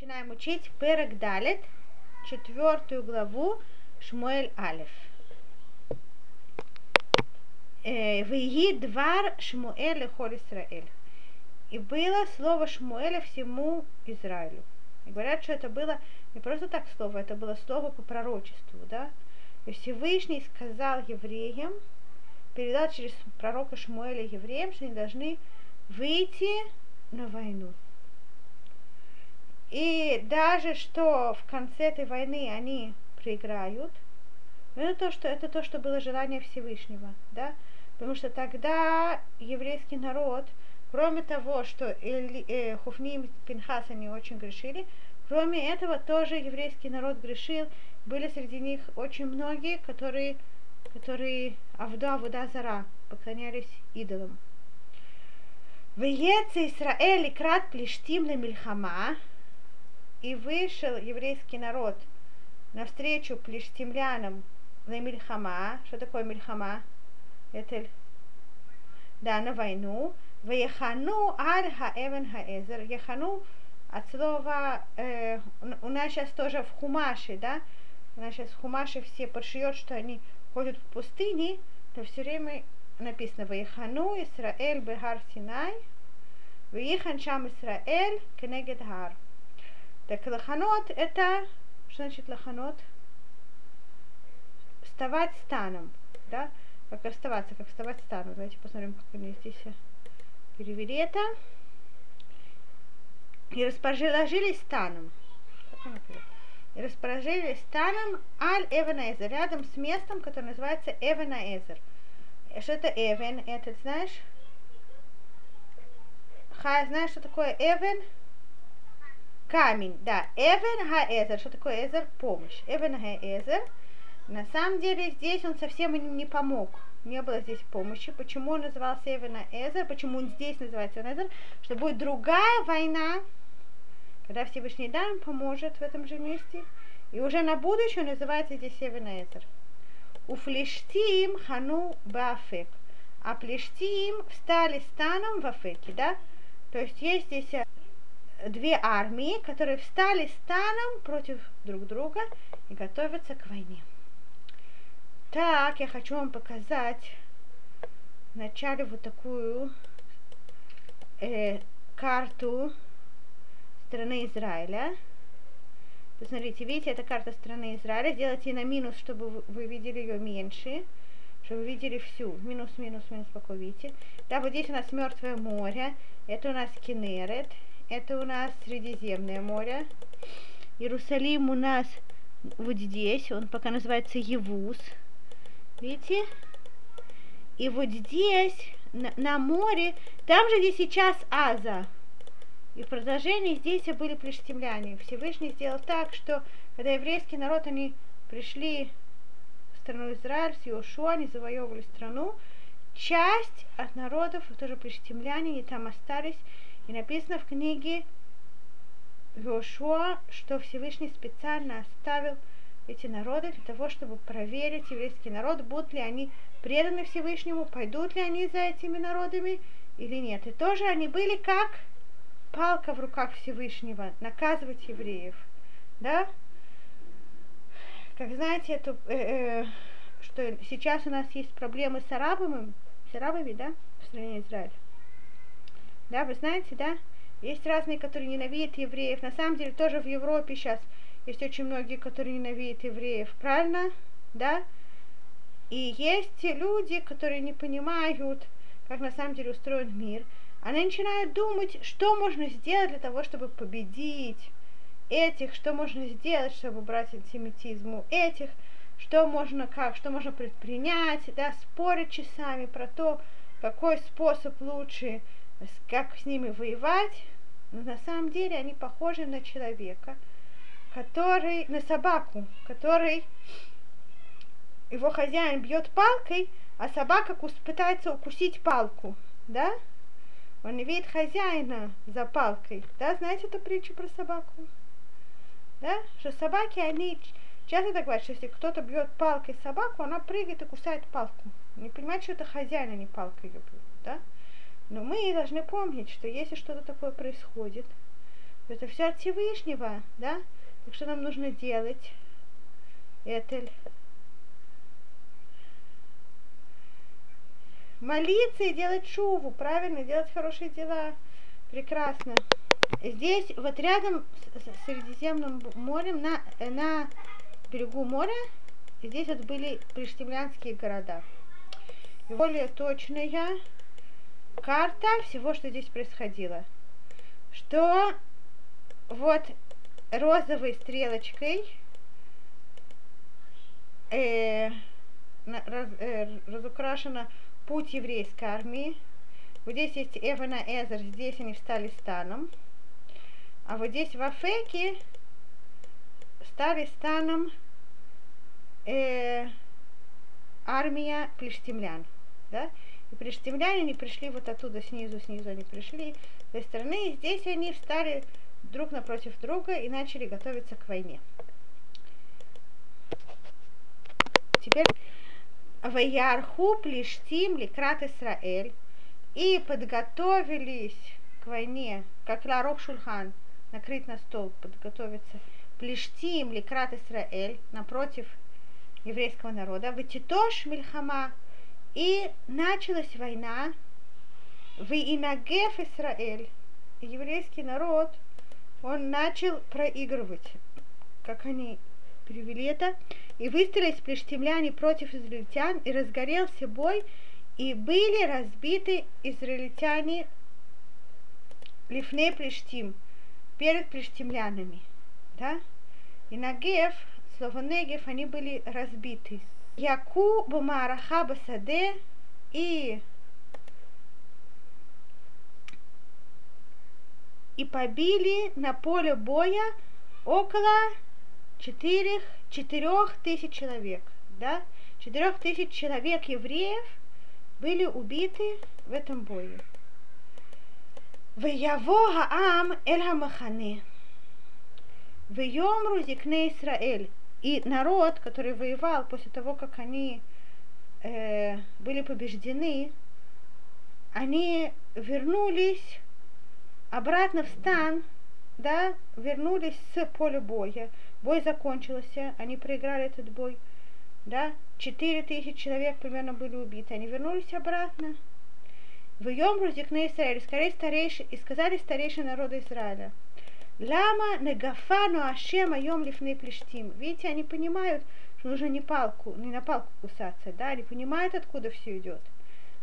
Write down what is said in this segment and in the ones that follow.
начинаем учить Перек Далит, четвертую главу Шмуэль Алиф. Виги двар Шмуэль и Холь Исраэль. И было слово Шмуэля всему Израилю. И говорят, что это было не просто так слово, это было слово по пророчеству, да? И Всевышний сказал евреям, передал через пророка Шмуэля евреям, что они должны выйти на войну. И даже что в конце этой войны они проиграют, это то, что, это то, что было желание Всевышнего, да? Потому что тогда еврейский народ, кроме того, что Эли, э, Хуфни и Пинхас они очень грешили, кроме этого тоже еврейский народ грешил. Были среди них очень многие, которые, которые Авда, Авуда Зара, поклонялись идолам. Веется Израиль крат плештим мильхама, и вышел еврейский народ навстречу плештимлянам на Мильхама. Что такое Мильхама? Это да, на войну. Ваяхану аль хаэвен хаэзер. Яхану от слова, э, у нас сейчас тоже в Хумаше, да, у нас сейчас в Хумаше все подшьет, что они ходят в пустыне, то все время написано Ваяхану Исраэль Бехар Синай, Ваихан Шам Исраэль Кенегед Хар. Так лоханот это, что значит лоханот? Вставать станом, да? Как оставаться, как вставать станом. Давайте посмотрим, как они здесь перевели это. И расположились станом. И расположились станом על אבן העזר, рядом с местом, которое называется אבן העזר. Что это אבן? Это, знаешь? Хай, знаешь, что такое אבן? Камень, да, אבן העזר. Что такое עזר? Помощь. אבן העזר. На самом деле здесь он совсем им не помог. Не было здесь помощи. Почему он назывался אבן עזר? Почему он здесь называется עזר? Что будет другая война, когда Всевышний Дан поможет в этом же месте. И уже на будущее называется здесь Эвен Эзер. У Флештим хану бафек. А Плештим встали станом в Афеке, да? То есть есть здесь две армии, которые встали станом против друг друга и готовятся к войне. Так, я хочу вам показать вначале вот такую э, карту страны Израиля. Посмотрите, видите, это карта страны Израиля. Сделайте на минус, чтобы вы видели ее меньше, чтобы вы видели всю. Минус, минус, минус, пока видите. Да, вот здесь у нас Мертвое море, это у нас Кенерет, это у нас Средиземное море. Иерусалим у нас вот здесь, он пока называется Евус. Видите? И вот здесь, на, на море, там же где сейчас Аза. И в продолжении здесь были плештемляне. Всевышний сделал так, что когда еврейский народ, они пришли в страну Израиль, с Иошуа, они завоевывали страну, часть от народов, тоже плештемляне, они там остались, и написано в книге Йошуа, что Всевышний специально оставил эти народы для того, чтобы проверить еврейский народ, будут ли они преданы Всевышнему, пойдут ли они за этими народами или нет. И тоже они были как палка в руках Всевышнего, наказывать евреев. Да? Как знаете, это, э, э, что сейчас у нас есть проблемы с арабами, с арабами, да, в стране Израиля. Да, вы знаете, да? Есть разные, которые ненавидят евреев. На самом деле тоже в Европе сейчас есть очень многие, которые ненавидят евреев. Правильно? Да? И есть люди, которые не понимают, как на самом деле устроен мир. Они начинают думать, что можно сделать для того, чтобы победить этих, что можно сделать, чтобы убрать антисемитизм у этих, что можно как, что можно предпринять, да, спорить часами про то, какой способ лучше как с ними воевать, но на самом деле они похожи на человека, который, на собаку, который его хозяин бьет палкой, а собака пытается укусить палку, да? Он не видит хозяина за палкой, да? Знаете эту притчу про собаку? Да? Что собаки, они часто так говорят, что если кто-то бьет палкой собаку, она прыгает и кусает палку. Не понимает, что это хозяин, а не палка ее бьет, да? Но мы должны помнить, что если что-то такое происходит, Это все от Всевышнего, да? Так что нам нужно делать? Этель. Молиться и делать шуву, правильно, делать хорошие дела. Прекрасно. Здесь вот рядом с Средиземным морем, на, на берегу моря, здесь вот были приштемлянские города. И более точная карта всего, что здесь происходило. Что вот розовой стрелочкой э, раз, э, разукрашена путь еврейской армии. Вот здесь есть Эвана Эзер, здесь они встали станом. А вот здесь в Афеке стали станом э, армия плештемлян. Да? И плештемляне не пришли вот оттуда, снизу, снизу они пришли с той стороны. И здесь они встали друг напротив друга и начали готовиться к войне. Теперь Ваярху плештим ликрат Исраэль и подготовились к войне, как Ларох Шульхан, накрыть на стол, подготовиться. Плештим ликрат Исраэль, напротив еврейского народа. Ватитош Мильхама. И началась война. В Инагеф Исраэль. Еврейский народ, он начал проигрывать. Как они перевели это. И выстроились плештемляне против израильтян, и разгорелся бой, и были разбиты израильтяне лифне плештим перед плештемлянами. Да? И Нагев, слово Негев, они были разбиты. Яку бумараха басаде и и побили на поле боя около четырех, четырех тысяч человек. Да? Четырех тысяч человек евреев были убиты в этом бою. Ваяво Хаам Эль Хамахане. Вьемру Зикне Израиль. И народ, который воевал после того, как они э, были побеждены, они вернулись обратно в стан, да, вернулись с поля боя. Бой закончился, они проиграли этот бой, да, четыре тысячи человек примерно были убиты, они вернулись обратно. В Йом Рузикне Израиль, скорее старейший, и сказали старейшие народа Израиля. Лама негафану ашем айом лифней плештим. Видите, они понимают, что нужно не палку, не на палку кусаться, да, они понимают, откуда все идет.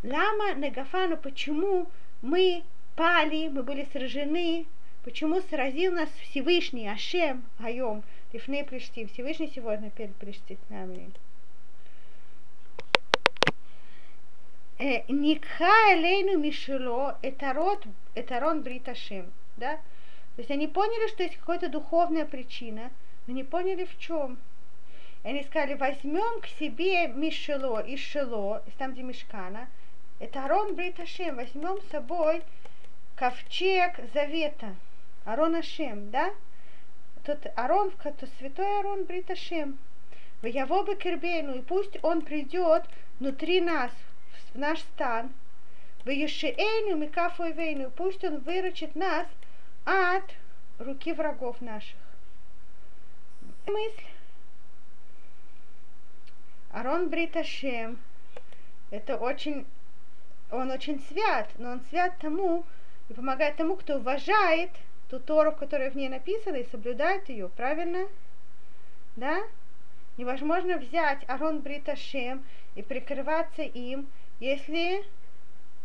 Лама негафану, почему мы пали, мы были сражены, почему сразил нас Всевышний Ашем Айом, лифней плештим, Всевышний сегодня перед плештитнами. Э, Никха элейну мишело этарот, этарон бриташим. Да? То есть они поняли, что есть какая-то духовная причина, но не поняли в чем. И они сказали, возьмем к себе Мишело и Шело, из там, где Мешкана, это Арон Бриташем, возьмем с собой ковчег завета, Арон Ашем, да? Тот Арон, то святой Арон Бриташем. В Явобе Кербейну, и пусть он придет внутри нас, в наш стан, в Ешиэйну Микафу Вейну, пусть он выручит нас от руки врагов наших. Мысль. Арон Бриташем, это очень, он очень свят, но он свят тому и помогает тому, кто уважает ту Тору, которая в ней написана, и соблюдает ее, правильно? Да? Невозможно взять Арон Бриташем и прикрываться им, если,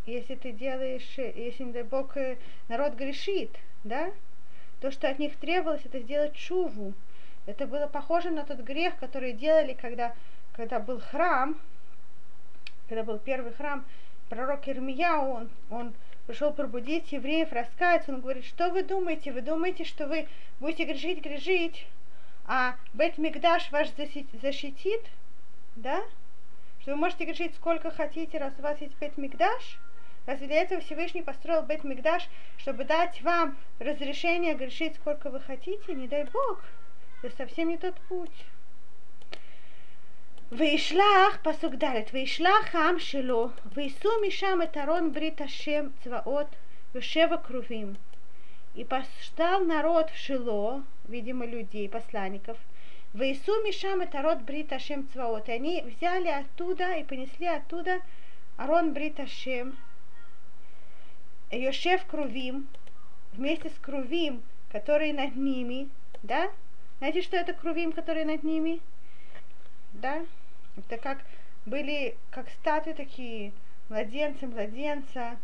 если ты делаешь, если, не дай Бог, э, народ грешит, да, то, что от них требовалось, это сделать шуву. Это было похоже на тот грех, который делали, когда, когда был храм, когда был первый храм, пророк Ирмия, он, он пришел пробудить евреев, раскаяться, он говорит, что вы думаете? Вы думаете, что вы будете грешить, грешить, а Бет Мигдаш ваш защитит? Да? что вы можете грешить сколько хотите, раз у вас есть Бет Мигдаш? Разве для этого Всевышний построил Бет Мигдаш, чтобы дать вам разрешение грешить сколько вы хотите? Не дай Бог. Это совсем не тот путь. וישלח, פסוק ד', וישלח העם вейсу мишам משם את ארון ברית השם צבאות ושבע כרובים, и послал народ в Шило, видимо, людей, посланников, в Иису Мишам это род Брит Ашем Цваот. И они взяли оттуда и понесли оттуда Арон Брит Ашем, Йошев Крувим, вместе с Крувим, который над ними, да? Знаете, что это Крувим, который над ними? Да? Это как были как статуи такие, младенцы, младенца,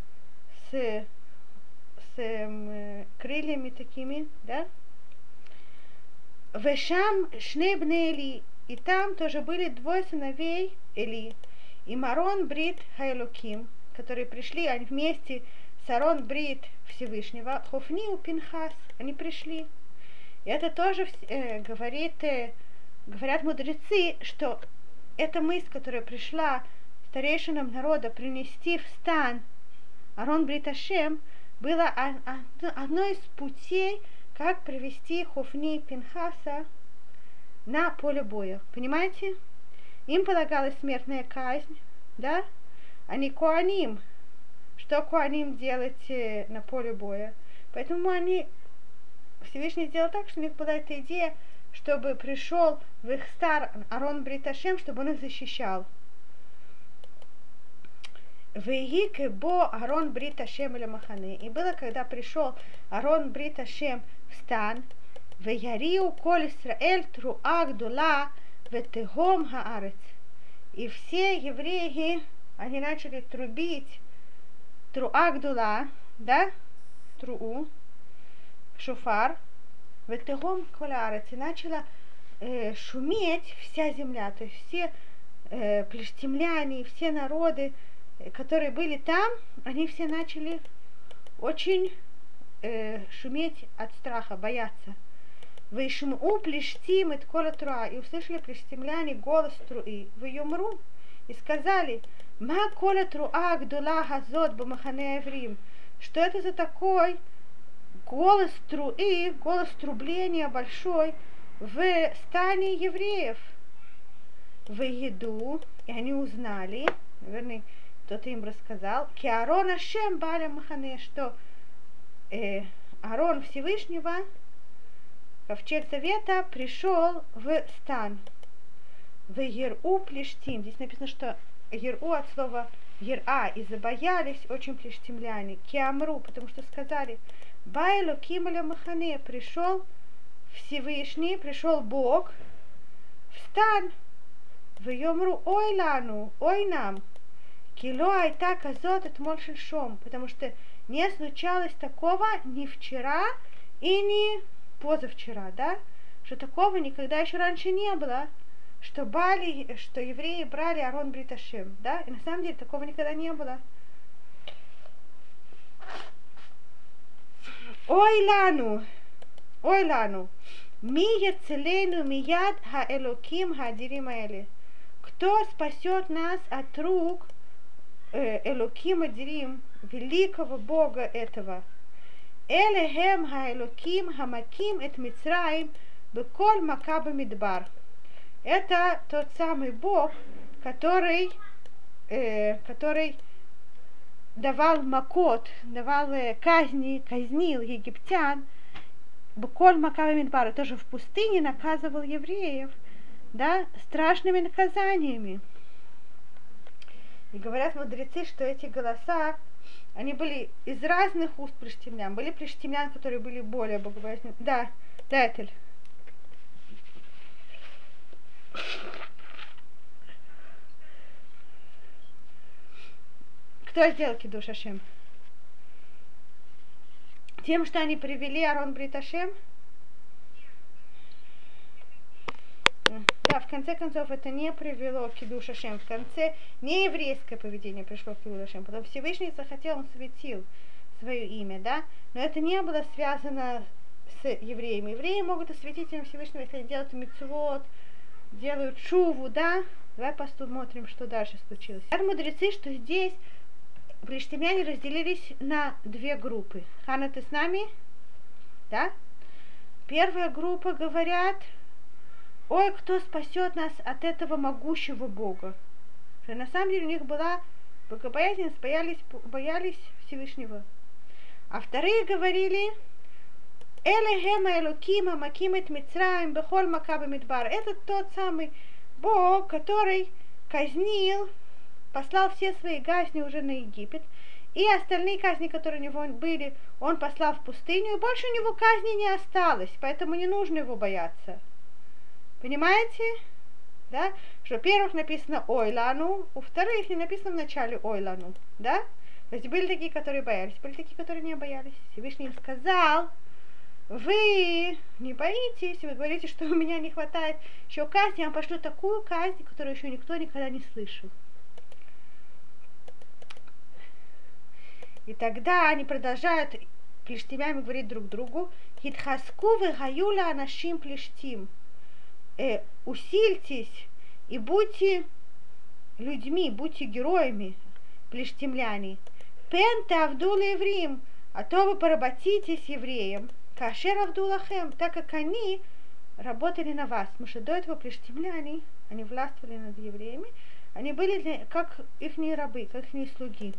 с, с э, крыльями такими, да? Вешам Шнебне Эли, и там тоже были двое сыновей Эли, и Марон Брит Хайлуким, которые пришли, они вместе с Арон Брит Всевышнего, Хофни у Пинхас, они пришли. И это тоже э, говорит, э, говорят мудрецы, что эта мысль, которая пришла старейшинам народа принести в стан Арон Бриташем, было одно из путей, как привести Хофни Пинхаса на поле боя. Понимаете? Им полагалась смертная казнь, да? А не Куаним. Что Куаним делать э, на поле боя? Поэтому они Всевышний сделал так, что у них была эта идея, чтобы пришел в их стар Арон Бриташем, чтобы он их защищал. Веги бо Арон Бриташем или Маханы. И было, когда пришел Арон Бриташем в стан, Веяриу коль Исраэль труа гдула ветегом хаарец. И все евреи, они начали трубить труа гдула, да, труу, шофар, ветегом колярец, и начала э, шуметь вся земля, то есть все э, плештемляне, все народы, э, которые были там, они все начали очень э, шуметь от страха, бояться. Вышму плештим от кола труа, и услышали плештемляне голос труи, в юмру, и сказали, ма кола труа гдула газот бамахане еврим, что это за такой голос труи, голос трубления большой в стане евреев. В еду, и они узнали, наверное, кто-то им рассказал, Киарон Ашем Баля Махане, что э, Арон Всевышнего, ковчег Завета, пришел в стан. В Еру Плештим. Здесь написано, что Еру от слова Ера, и забоялись очень плештимляне, Киамру, потому что сказали, Байло Кималя Махане, пришел Всевышний, пришел Бог в стан, в Йомру ой лану, ой нам, кило айта казот от шом, потому что не случалось такого ни вчера и ни позавчера, да, что такого никогда еще раньше не было, что, бали, что евреи брали Арон Бриташем, да, и на самом деле такого никогда не было. Ой лану, ой лану, ми яцелену мияд хаэлоким хадирим аэле. Кто спасет нас от рук э, Элоким Адирим, великого Бога этого? Элехем хаэлоким хамаким эт Мицраим беколь макаба мидбар. Это тот самый Бог, который, э, который давал макот, давал э, казни, казнил египтян, Буколь Макава Мидбара тоже в пустыне наказывал евреев, да, страшными наказаниями. И говорят мудрецы, что эти голоса, они были из разных уст приштемлян. Были приштемлян, которые были более богобоязненны. Да, да, Этель. Кто сделал кидуш Ашем? Тем, что они привели Арон Бриташем? Да, в конце концов, это не привело к Кидуш Ашем. В конце не еврейское поведение пришло к Кидуш Ашем. Потом Всевышний захотел, он светил свое имя, да? Но это не было связано с евреями. Евреи могут осветить имя Всевышнего, если они делают мецвод, делают шуву, да? Давай посмотрим, что дальше случилось. Говорят мудрецы, что здесь плештемяне разделились на две группы. Хана, ты с нами? Да? Первая группа говорят, ой, кто спасет нас от этого могущего Бога. Что на самом деле у них была богобоязненность, боялись, боялись Всевышнего. А вторые говорили, Элехема Элукима Макимет Мицраем Бехоль Макаба Мидбар. Это тот самый Бог, который казнил, послал все свои казни уже на Египет. И остальные казни, которые у него были, он послал в пустыню, и больше у него казни не осталось, поэтому не нужно его бояться. Понимаете? Да? Что, во-первых, написано Ойлану, у вторых не написано в начале Ойлану. Да? То есть были такие, которые боялись, были такие, которые не боялись. Всевышний им сказал, вы не боитесь, вы говорите, что у меня не хватает еще казни, я вам пошлю такую казнь, которую еще никто никогда не слышал. И тогда они продолжают плештимями говорить друг другу, Хитхаску вы гаюля анашим плештим. Э, усильтесь и будьте людьми, будьте героями, плештимляне. Пен тавдула евреям, а то вы поработитесь евреям. Кашер Авдулахем, так как они работали на вас. Потому что до этого плештимляне, они властвовали над евреями, они были для, как их рабы, как их слуги.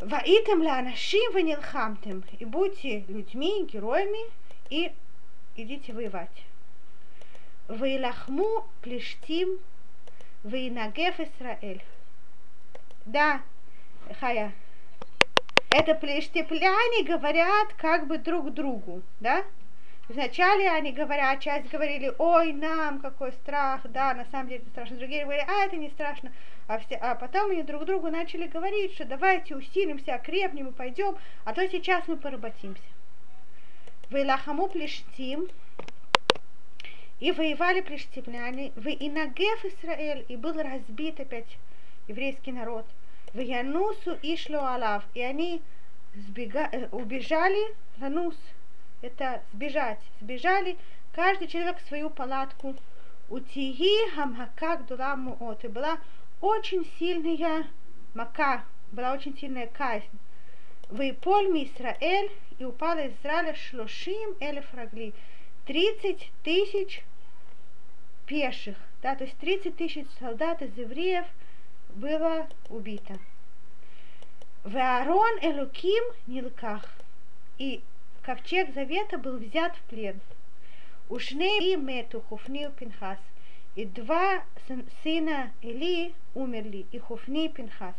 Ваитем ла анашим вы нилхамтем, и будьте людьми, героями, и идите воевать. Вейлахму плештим, вейнагеф Исраэль. Да, Хая, это плештепляне говорят как бы друг другу, да? Вначале они говорят, часть говорили, ой, нам какой страх, да, на самом деле это страшно. Другие говорили, а это не страшно. А, все, а потом они друг другу начали говорить, что давайте усилимся, окрепнем и пойдем, а то сейчас мы поработимся. Вейлахаму плештим, и воевали плештимляне, в Инагев Израиль, и был разбит опять еврейский народ. В Янусу ишло алав, и они сбега, убежали, Янус, это сбежать, сбежали, каждый человек в свою палатку. У Тиги Хамхака Гдула от и была очень сильная мака, была очень сильная казнь. В Польме Израиль, и упала из Израиля шлошим элеф рагли, 30 тысяч пеших, да, то есть 30 тысяч солдат из евреев было убито. Ваарон Элуким Нилках. И ковчег завета был взят в плен. Ушне и мету Хуфни Пинхас. И два сына Или умерли, и Хуфни и Пинхас.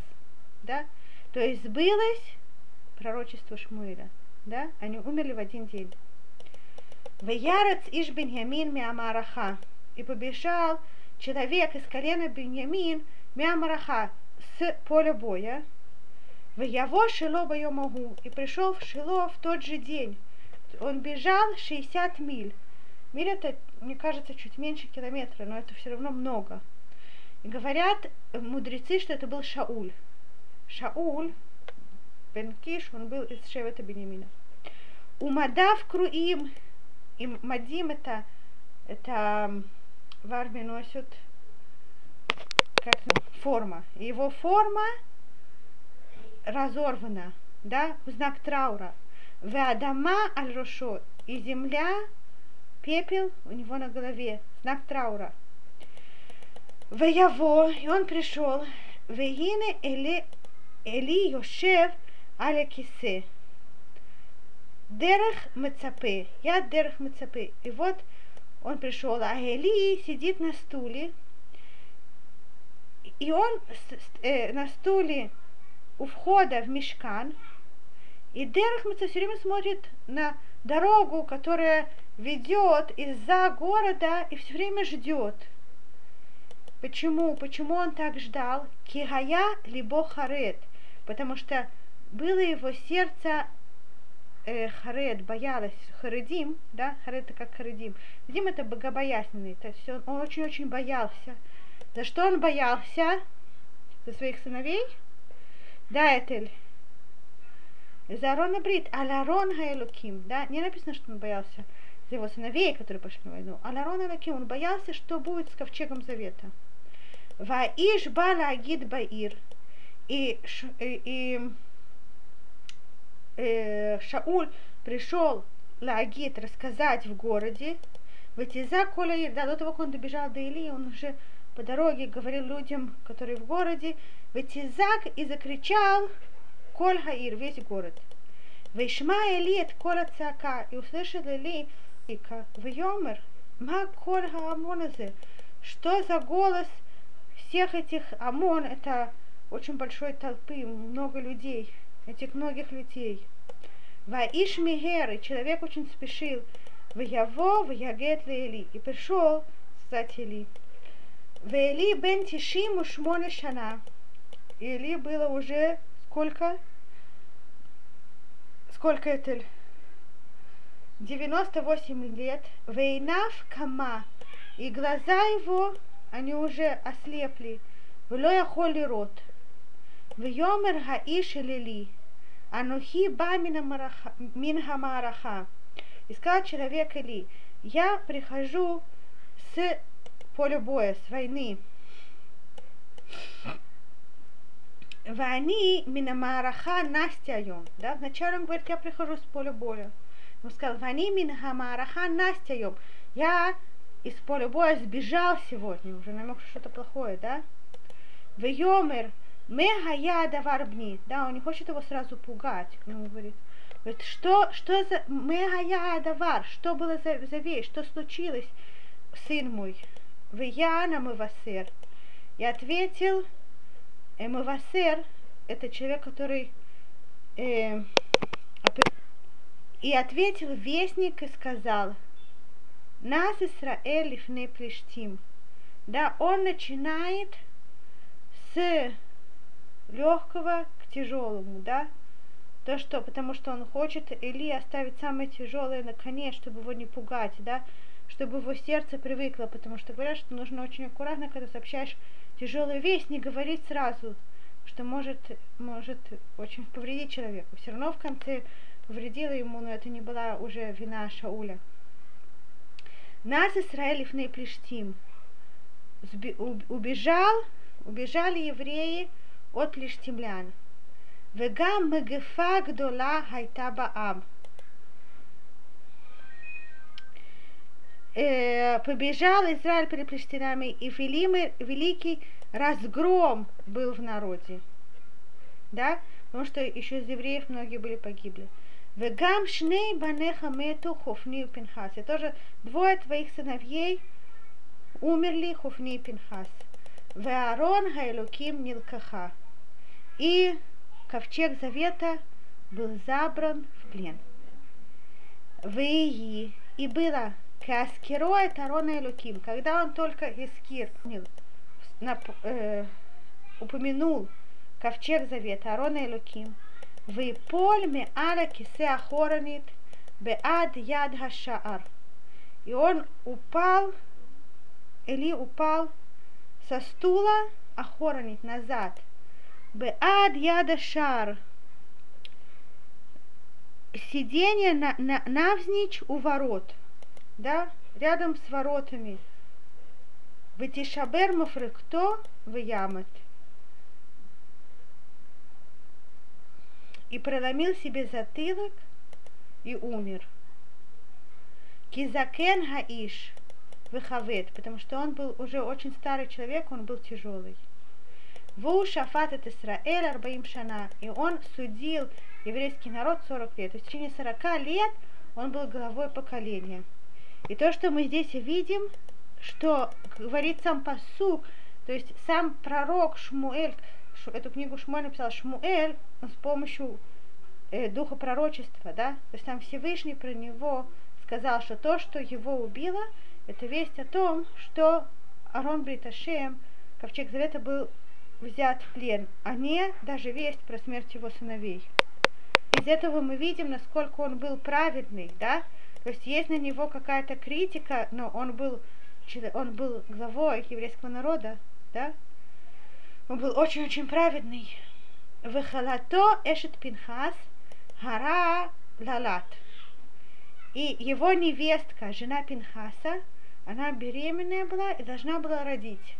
Да? То есть сбылось пророчество Шмуэля. Да? Они умерли в один день. Веярец Иш Беньямин Миамараха. И побежал человек из колена Беньямин Миамараха с поля боя. В Яво Шило могу и пришел в Шило в тот же день. Он бежал 60 миль. Миль это, мне кажется, чуть меньше километра, но это все равно много. И говорят мудрецы, что это был Шауль. Шауль, Бен Киш, он был из Шевета Бенемина. У Мадав Круим, и Мадим это, это в армии носят как форма. Его форма разорвана, да, в знак траура. Веадама аль рошо, и земля, пепел у него на голове, знак траура. Веяво, и он пришел, вегине эли, эли йошев аля кисе. Дерех мецапе, я дерех мецапе. И вот он пришел, а Эли сидит на стуле, и он э, на стуле у входа в мешкан, и Дерхмица все время смотрит на дорогу, которая ведет из-за города и все время ждет. Почему? Почему он так ждал? Кигая либо харет. Потому что было его сердце э, харет, боялась, харедим, да, харет это как харедим. Харедим это богобоязненный, то есть он очень-очень боялся. За что он боялся? За своих сыновей? Да, Этель. За Арона Брит. Аларон Хаэлуким. Да, не написано, что он боялся за его сыновей, которые пошли на войну. Аларон Хаэлуким. Он боялся, что будет с ковчегом завета. Ваиш бала агид баир. И, и, и э, Шауль пришел Лагит рассказать в городе, Ватиза Коля, да, до того, как он добежал до Илии, он уже по дороге говорил людям, которые в городе, Ветизак и закричал Коль Хаир, весь город. Вейшма Эли от кола цака, и услышал Эли, и как в Йомер, ма кол Амоназе, что за голос всех этих Амон, это очень большой толпы, много людей, этих многих людей. Ваиш Мигер, и человек очень спешил, в Яво, в Ягет Эли, и пришел сказать Эли. В Эли бен Тишим Ушмоне Шана. Или было уже сколько? Сколько это? 98 лет. Вейнав Кама. И глаза его, они уже ослепли. Вло яхоли рот. Вьомер хаиш лили. Анухи ба мин хамараха. И сказал человек Или, я прихожу с поля боя, с войны. Вани минамараха Настя йом. Да, вначале он говорит, я прихожу с поля боя. Он сказал, Вани минамараха Настя йом. Я из поля боя сбежал сегодня, уже намек, что что-то плохое, да? В Йомер, мега я даварбни. Да, он не хочет его сразу пугать. Он говорит, говорит что, что за мега я давар, что было за, за вещь, что случилось, сын мой? В Яна Мавасер. И ответил, Мавасер, это человек, который э, и ответил вестник и сказал, нас Исраэль лифне плештим. Да, он начинает с легкого к тяжелому, да, то, что, потому что он хочет Или оставить самое тяжелое на коне, чтобы его не пугать, да, чтобы его сердце привыкло, потому что говорят, что нужно очень аккуратно, когда сообщаешь тяжелую весть, не говорить сразу, что может, может очень повредить человеку. Все равно в конце повредило ему, но это не была уже вина Шауля. Нас Израилев не плештим. Убежал, убежали евреи от плештимлян. Вегам мегефа гдола хайта баам. Э, побежал Израиль перед плештинами, и великий разгром был в народе. Да? Потому что еще из евреев многие были погибли. Вегам шней банеха мету хофни пинхас. И тоже двое твоих сыновей умерли хофни пинхас. Веарон хайлуким нилкаха. И ковчег завета был забран в плен. Веи. И было Каскироя Тарона Элуким, когда он только Искир э, упомянул ковчег завета Арона Элуким, Виполь меала кисе ахоранит беад яд хашаар. И он упал, или упал со стула ахоранит назад. Беад яда шар. Сиденье на, на, навзничь у ворот да, рядом с воротами. Вытишабер мафрыкто в ямат. И проломил себе затылок и умер. Кизакен хаиш выхавет, потому что он был уже очень старый человек, он был тяжелый. Ву шафат это Исраэль арбаим шана, и он судил еврейский народ 40 лет. То есть в течение 40 лет он был главой поколения. И то, что мы здесь видим, что говорит сам посук, то есть сам пророк Шмуэль, эту книгу Шмуэль написал Шмуэль с помощью э, духа пророчества, да, то есть там Всевышний про него сказал, что то, что его убило, это весть о том, что Арон Бриташем, ковчег Завета, был взят в плен, а не даже весть про смерть его сыновей. Из этого мы видим, насколько он был праведный, да, то есть есть на него какая-то критика, но он был, он был главой еврейского народа, да? Он был очень-очень праведный. Вехалато эшет пинхас гара лалат. И его невестка, жена Пинхаса, она беременная была и должна была родить.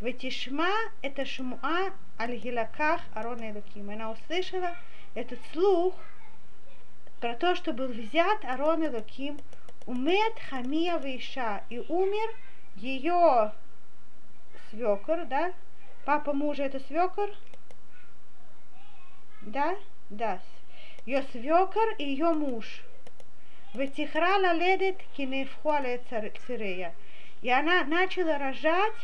Ветишма это шмуа аль гилаках Арона Элуким. Она услышала этот слух – про то, что был взят Арон и Луким, умет Хамия Виша, и умер ее свекор, да? Папа мужа это свекор? Да? Да. ее свекор и ее муж. Ветихрала ледет кинефхуале цирея. И она начала рожать,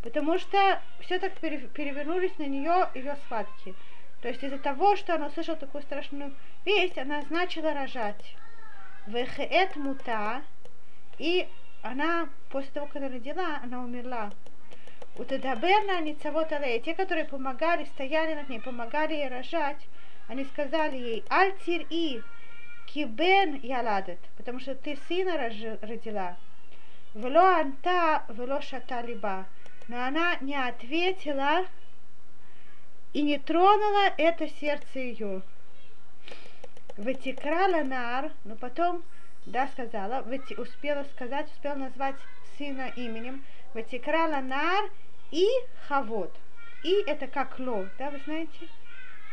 потому что все так перевернулись на нее ее схватки. То есть из-за того, что она услышала такую страшную весть, она начала рожать. Вехет мута, и она, после того, как она родила, она умерла. У Тедаберна Ницавот Алей, те, которые помогали, стояли над ней, помогали ей рожать, они сказали ей, Альтир и Кибен Яладет, потому что ты сына родила. Вело анта, вело шата либа. Но она не ответила и не тронула это сердце ее. Вытекрала нар, но потом, да, сказала, успела сказать, успела назвать сына именем, вытекрала нар и хавод. И это как ло, да, вы знаете?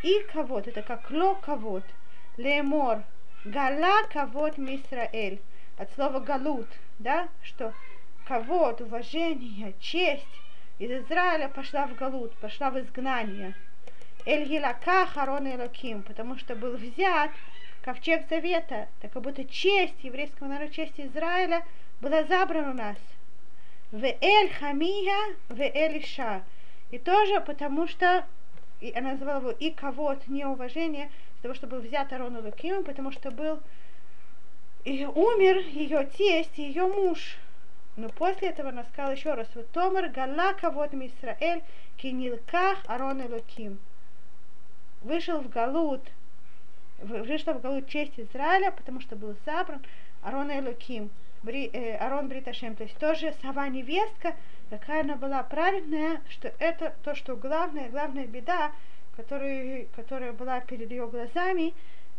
И кавод, это как ло кавод. Лемор, гала кавод мисраэль. От слова галут, да, что кавод, уважение, честь из Израиля пошла в галут, пошла в изгнание. Эль Гилака Харон Элоким, потому что был взят ковчег завета, так как будто честь еврейского народа, честь Израиля была забрана у нас. В Эль Хамия, в Эль. И тоже потому что и она называла его и кого-то неуважение, того, что был взят Арон Луким, потому что был и умер ее тесть, ее муж. Но после этого она сказала еще раз, вот Томар Гала кавод Мисраэль кинилках Арон Луким. Вышел в Галут, вышла в Галут честь Израиля, потому что был забран Арон Элоким, Бри, э, Арон Бриташем. То есть тоже сама невестка, какая она была праведная, что это то, что главная, главная беда, которая, которая была перед ее глазами,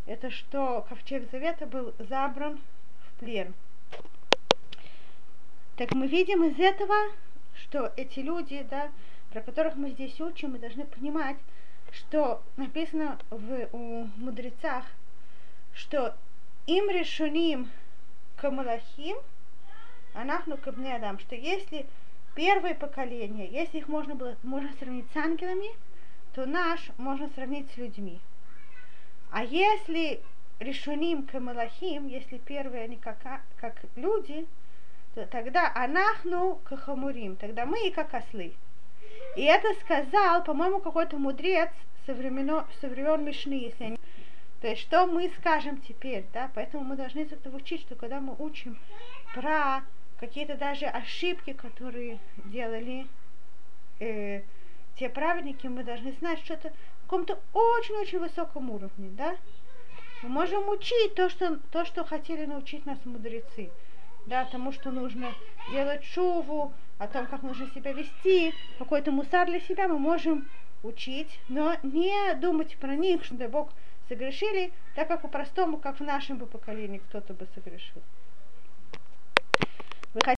это что ковчег Завета был забран в плен. Так мы видим из этого, что эти люди, да, про которых мы здесь учим, мы должны понимать, что написано в, у мудрецах, что им решуним камалахим, анахну кабне адам, что если первое поколение, если их можно было можно сравнить с ангелами, то наш можно сравнить с людьми. А если решуним камалахим, если первые они как, как люди, то тогда анахну кахамурим, тогда мы и как ослы. И это сказал, по-моему, какой-то мудрец со времен, со времен Мишны, если они... То есть, что мы скажем теперь, да? Поэтому мы должны из этого учить, что когда мы учим про какие-то даже ошибки, которые делали э, те праведники, мы должны знать что-то в каком-то очень-очень высоком уровне, да? Мы можем учить то, что, то, что хотели научить нас мудрецы, да, тому, что нужно делать шуву, о том, как нужно себя вести, какой-то мусар для себя мы можем учить, но не думать про них, что Бог согрешили, так как по-простому, как в нашем бы поколении кто-то бы согрешил.